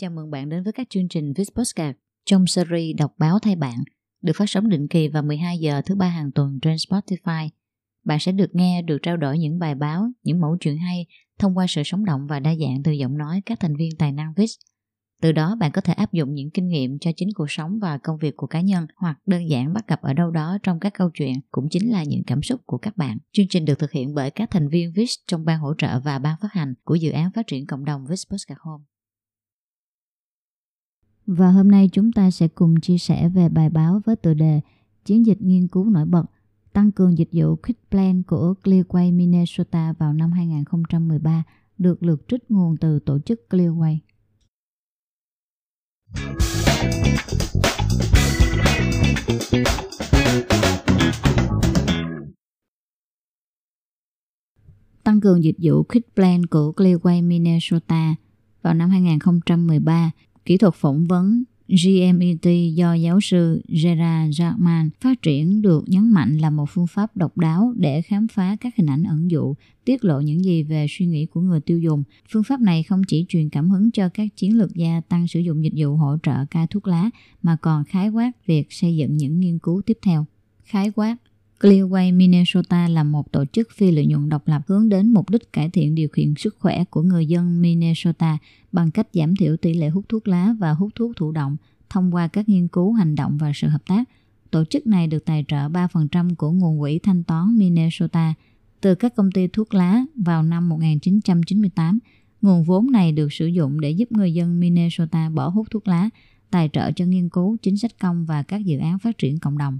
Chào mừng bạn đến với các chương trình Viz Postcard trong series Đọc báo thay bạn được phát sóng định kỳ vào 12 giờ thứ ba hàng tuần trên Spotify. Bạn sẽ được nghe, được trao đổi những bài báo, những mẫu chuyện hay thông qua sự sống động và đa dạng từ giọng nói các thành viên tài năng Viz. Từ đó bạn có thể áp dụng những kinh nghiệm cho chính cuộc sống và công việc của cá nhân hoặc đơn giản bắt gặp ở đâu đó trong các câu chuyện cũng chính là những cảm xúc của các bạn. Chương trình được thực hiện bởi các thành viên VIS trong ban hỗ trợ và ban phát hành của dự án phát triển cộng đồng VIS Postcard Home. Và hôm nay chúng ta sẽ cùng chia sẻ về bài báo với tựa đề Chiến dịch nghiên cứu nổi bật tăng cường dịch vụ Quick Plan của Clearway Minnesota vào năm 2013 được lược trích nguồn từ tổ chức Clearway. Tăng cường dịch vụ Quick Plan của Clearway Minnesota vào năm 2013, kỹ thuật phỏng vấn GMET do giáo sư Gerard Jackman phát triển được nhấn mạnh là một phương pháp độc đáo để khám phá các hình ảnh ẩn dụ, tiết lộ những gì về suy nghĩ của người tiêu dùng. Phương pháp này không chỉ truyền cảm hứng cho các chiến lược gia tăng sử dụng dịch vụ hỗ trợ cai thuốc lá, mà còn khái quát việc xây dựng những nghiên cứu tiếp theo. Khái quát Clearway Minnesota là một tổ chức phi lợi nhuận độc lập hướng đến mục đích cải thiện điều kiện sức khỏe của người dân Minnesota bằng cách giảm thiểu tỷ lệ hút thuốc lá và hút thuốc thụ động thông qua các nghiên cứu hành động và sự hợp tác. Tổ chức này được tài trợ 3% của nguồn quỹ thanh toán Minnesota từ các công ty thuốc lá vào năm 1998. Nguồn vốn này được sử dụng để giúp người dân Minnesota bỏ hút thuốc lá, tài trợ cho nghiên cứu, chính sách công và các dự án phát triển cộng đồng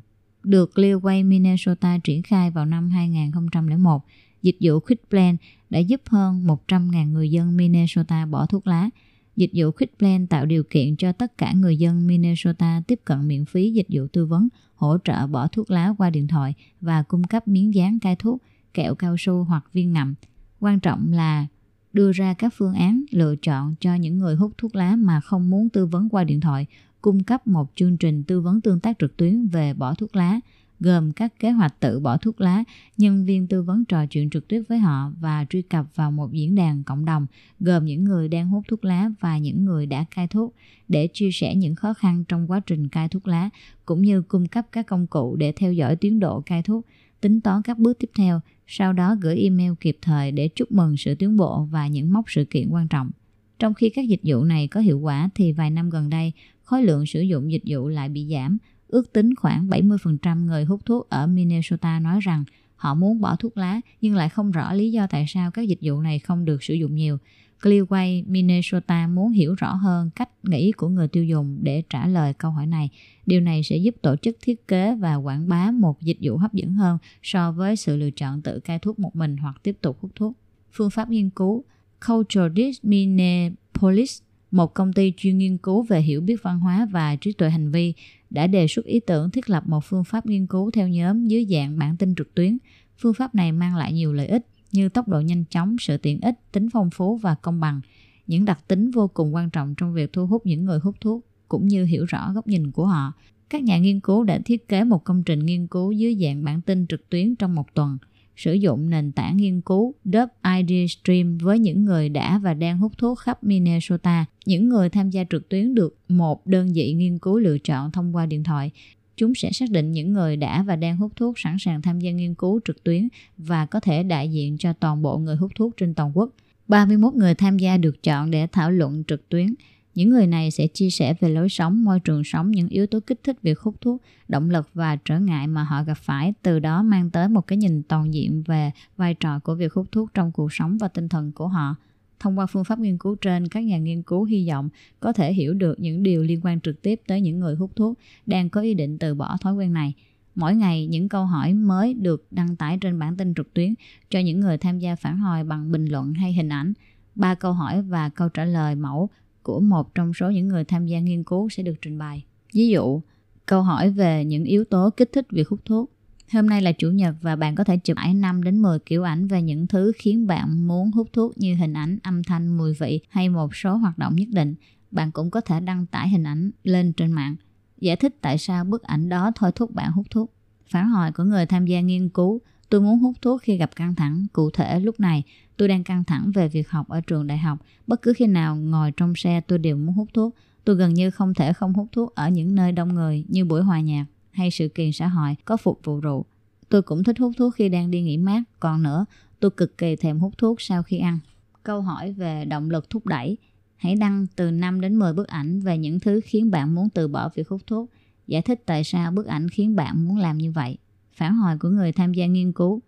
được Clearway Minnesota triển khai vào năm 2001, dịch vụ Quick Plan đã giúp hơn 100.000 người dân Minnesota bỏ thuốc lá. Dịch vụ Quick Plan tạo điều kiện cho tất cả người dân Minnesota tiếp cận miễn phí dịch vụ tư vấn, hỗ trợ bỏ thuốc lá qua điện thoại và cung cấp miếng dán cai thuốc, kẹo cao su hoặc viên ngậm. Quan trọng là đưa ra các phương án lựa chọn cho những người hút thuốc lá mà không muốn tư vấn qua điện thoại cung cấp một chương trình tư vấn tương tác trực tuyến về bỏ thuốc lá, gồm các kế hoạch tự bỏ thuốc lá, nhân viên tư vấn trò chuyện trực tiếp với họ và truy cập vào một diễn đàn cộng đồng gồm những người đang hút thuốc lá và những người đã cai thuốc để chia sẻ những khó khăn trong quá trình cai thuốc lá cũng như cung cấp các công cụ để theo dõi tiến độ cai thuốc, tính toán các bước tiếp theo, sau đó gửi email kịp thời để chúc mừng sự tiến bộ và những mốc sự kiện quan trọng. Trong khi các dịch vụ này có hiệu quả thì vài năm gần đây, khối lượng sử dụng dịch vụ lại bị giảm. Ước tính khoảng 70% người hút thuốc ở Minnesota nói rằng họ muốn bỏ thuốc lá, nhưng lại không rõ lý do tại sao các dịch vụ này không được sử dụng nhiều. Clearway Minnesota muốn hiểu rõ hơn cách nghĩ của người tiêu dùng để trả lời câu hỏi này. Điều này sẽ giúp tổ chức thiết kế và quảng bá một dịch vụ hấp dẫn hơn so với sự lựa chọn tự cai thuốc một mình hoặc tiếp tục hút thuốc. Phương pháp nghiên cứu Culture Minneapolis một công ty chuyên nghiên cứu về hiểu biết văn hóa và trí tuệ hành vi đã đề xuất ý tưởng thiết lập một phương pháp nghiên cứu theo nhóm dưới dạng bản tin trực tuyến. Phương pháp này mang lại nhiều lợi ích như tốc độ nhanh chóng, sự tiện ích, tính phong phú và công bằng, những đặc tính vô cùng quan trọng trong việc thu hút những người hút thuốc cũng như hiểu rõ góc nhìn của họ. Các nhà nghiên cứu đã thiết kế một công trình nghiên cứu dưới dạng bản tin trực tuyến trong một tuần – sử dụng nền tảng nghiên cứu Dub ID Stream với những người đã và đang hút thuốc khắp Minnesota. Những người tham gia trực tuyến được một đơn vị nghiên cứu lựa chọn thông qua điện thoại. Chúng sẽ xác định những người đã và đang hút thuốc sẵn sàng tham gia nghiên cứu trực tuyến và có thể đại diện cho toàn bộ người hút thuốc trên toàn quốc. 31 người tham gia được chọn để thảo luận trực tuyến. Những người này sẽ chia sẻ về lối sống, môi trường sống, những yếu tố kích thích việc hút thuốc, động lực và trở ngại mà họ gặp phải, từ đó mang tới một cái nhìn toàn diện về vai trò của việc hút thuốc trong cuộc sống và tinh thần của họ. Thông qua phương pháp nghiên cứu trên, các nhà nghiên cứu hy vọng có thể hiểu được những điều liên quan trực tiếp tới những người hút thuốc đang có ý định từ bỏ thói quen này. Mỗi ngày, những câu hỏi mới được đăng tải trên bản tin trực tuyến cho những người tham gia phản hồi bằng bình luận hay hình ảnh. Ba câu hỏi và câu trả lời mẫu của một trong số những người tham gia nghiên cứu sẽ được trình bày. Ví dụ, câu hỏi về những yếu tố kích thích việc hút thuốc. Hôm nay là chủ nhật và bạn có thể chụp ảnh 5 đến 10 kiểu ảnh về những thứ khiến bạn muốn hút thuốc như hình ảnh, âm thanh, mùi vị hay một số hoạt động nhất định. Bạn cũng có thể đăng tải hình ảnh lên trên mạng. Giải thích tại sao bức ảnh đó thôi thúc bạn hút thuốc. Phản hồi của người tham gia nghiên cứu Tôi muốn hút thuốc khi gặp căng thẳng. Cụ thể lúc này tôi đang căng thẳng về việc học ở trường đại học. Bất cứ khi nào ngồi trong xe tôi đều muốn hút thuốc. Tôi gần như không thể không hút thuốc ở những nơi đông người như buổi hòa nhạc hay sự kiện xã hội có phục vụ rượu. Tôi cũng thích hút thuốc khi đang đi nghỉ mát. Còn nữa, tôi cực kỳ thèm hút thuốc sau khi ăn. Câu hỏi về động lực thúc đẩy. Hãy đăng từ 5 đến 10 bức ảnh về những thứ khiến bạn muốn từ bỏ việc hút thuốc. Giải thích tại sao bức ảnh khiến bạn muốn làm như vậy. Phản hồi của người tham gia nghiên cứu.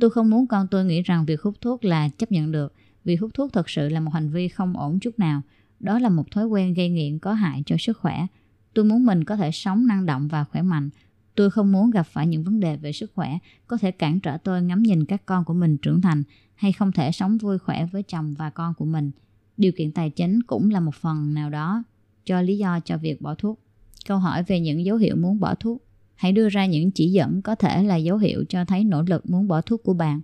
Tôi không muốn con tôi nghĩ rằng việc hút thuốc là chấp nhận được. vì hút thuốc thật sự là một hành vi không ổn chút nào. Đó là một thói quen gây nghiện có hại cho sức khỏe. Tôi muốn mình có thể sống năng động và khỏe mạnh. Tôi không muốn gặp phải những vấn đề về sức khỏe, có thể cản trở tôi ngắm nhìn các con của mình trưởng thành, hay không thể sống vui khỏe với chồng và con của mình. Điều kiện tài chính cũng là một phần nào đó cho lý do cho việc bỏ thuốc. Câu hỏi về những dấu hiệu muốn bỏ thuốc. Hãy đưa ra những chỉ dẫn có thể là dấu hiệu cho thấy nỗ lực muốn bỏ thuốc của bạn.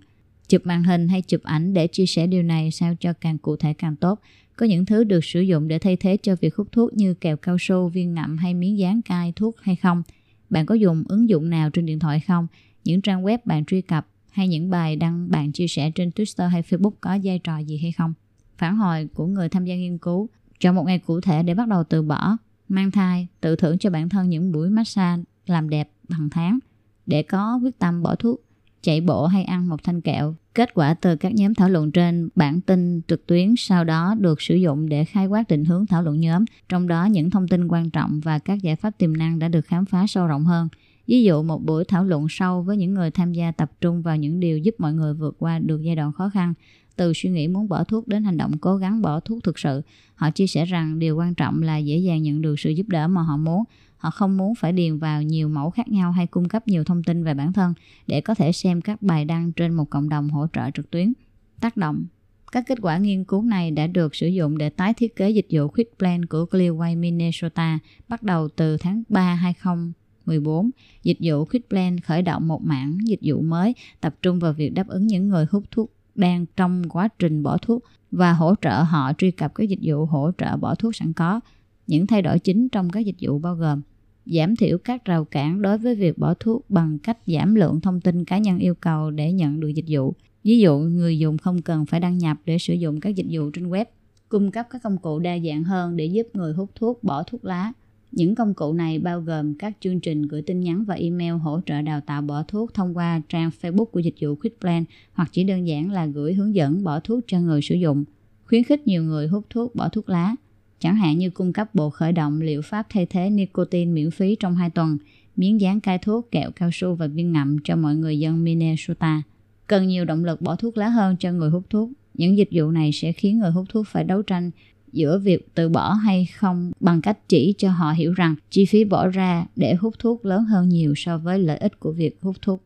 Chụp màn hình hay chụp ảnh để chia sẻ điều này sao cho càng cụ thể càng tốt. Có những thứ được sử dụng để thay thế cho việc hút thuốc như kẹo cao su, viên ngậm hay miếng dán cai thuốc hay không. Bạn có dùng ứng dụng nào trên điện thoại không? Những trang web bạn truy cập hay những bài đăng bạn chia sẻ trên Twitter hay Facebook có vai trò gì hay không? Phản hồi của người tham gia nghiên cứu chọn một ngày cụ thể để bắt đầu từ bỏ, mang thai, tự thưởng cho bản thân những buổi massage làm đẹp hàng tháng để có quyết tâm bỏ thuốc, chạy bộ hay ăn một thanh kẹo. Kết quả từ các nhóm thảo luận trên bản tin trực tuyến sau đó được sử dụng để khai quát định hướng thảo luận nhóm, trong đó những thông tin quan trọng và các giải pháp tiềm năng đã được khám phá sâu rộng hơn. Ví dụ một buổi thảo luận sâu với những người tham gia tập trung vào những điều giúp mọi người vượt qua được giai đoạn khó khăn, từ suy nghĩ muốn bỏ thuốc đến hành động cố gắng bỏ thuốc thực sự. Họ chia sẻ rằng điều quan trọng là dễ dàng nhận được sự giúp đỡ mà họ muốn. Họ không muốn phải điền vào nhiều mẫu khác nhau hay cung cấp nhiều thông tin về bản thân để có thể xem các bài đăng trên một cộng đồng hỗ trợ trực tuyến. Tác động các kết quả nghiên cứu này đã được sử dụng để tái thiết kế dịch vụ Quick Plan của Clearway, Minnesota bắt đầu từ tháng 3 2014. Dịch vụ Quick Plan khởi động một mảng dịch vụ mới, tập trung vào việc đáp ứng những người hút thuốc đang trong quá trình bỏ thuốc và hỗ trợ họ truy cập các dịch vụ hỗ trợ bỏ thuốc sẵn có. Những thay đổi chính trong các dịch vụ bao gồm giảm thiểu các rào cản đối với việc bỏ thuốc bằng cách giảm lượng thông tin cá nhân yêu cầu để nhận được dịch vụ. Ví dụ, người dùng không cần phải đăng nhập để sử dụng các dịch vụ trên web, cung cấp các công cụ đa dạng hơn để giúp người hút thuốc bỏ thuốc lá, những công cụ này bao gồm các chương trình gửi tin nhắn và email hỗ trợ đào tạo bỏ thuốc thông qua trang Facebook của dịch vụ QuickPlan hoặc chỉ đơn giản là gửi hướng dẫn bỏ thuốc cho người sử dụng. Khuyến khích nhiều người hút thuốc bỏ thuốc lá, chẳng hạn như cung cấp bộ khởi động liệu pháp thay thế nicotine miễn phí trong 2 tuần, miếng dán cai thuốc, kẹo cao su và viên ngậm cho mọi người dân Minnesota. Cần nhiều động lực bỏ thuốc lá hơn cho người hút thuốc. Những dịch vụ này sẽ khiến người hút thuốc phải đấu tranh giữa việc từ bỏ hay không bằng cách chỉ cho họ hiểu rằng chi phí bỏ ra để hút thuốc lớn hơn nhiều so với lợi ích của việc hút thuốc.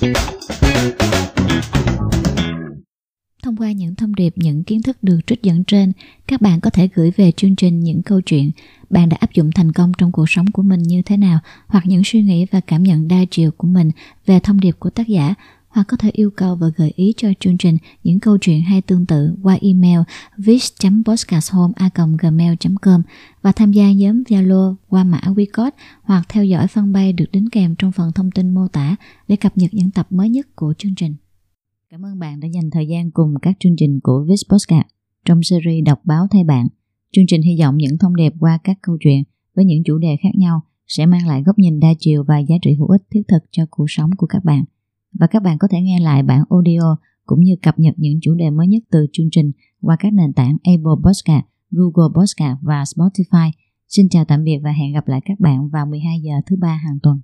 Thank you những thông điệp, những kiến thức được trích dẫn trên, các bạn có thể gửi về chương trình những câu chuyện bạn đã áp dụng thành công trong cuộc sống của mình như thế nào hoặc những suy nghĩ và cảm nhận đa chiều của mình về thông điệp của tác giả hoặc có thể yêu cầu và gợi ý cho chương trình những câu chuyện hay tương tự qua email vis.podcasthome.gmail.com và tham gia nhóm Zalo qua mã WeCode hoặc theo dõi fanpage được đính kèm trong phần thông tin mô tả để cập nhật những tập mới nhất của chương trình. Cảm ơn bạn đã dành thời gian cùng các chương trình của Vis trong series đọc báo thay bạn. Chương trình hy vọng những thông điệp qua các câu chuyện với những chủ đề khác nhau sẽ mang lại góc nhìn đa chiều và giá trị hữu ích thiết thực cho cuộc sống của các bạn và các bạn có thể nghe lại bản audio cũng như cập nhật những chủ đề mới nhất từ chương trình qua các nền tảng Apple Podcast, Google Podcast và Spotify. Xin chào tạm biệt và hẹn gặp lại các bạn vào 12 giờ thứ ba hàng tuần.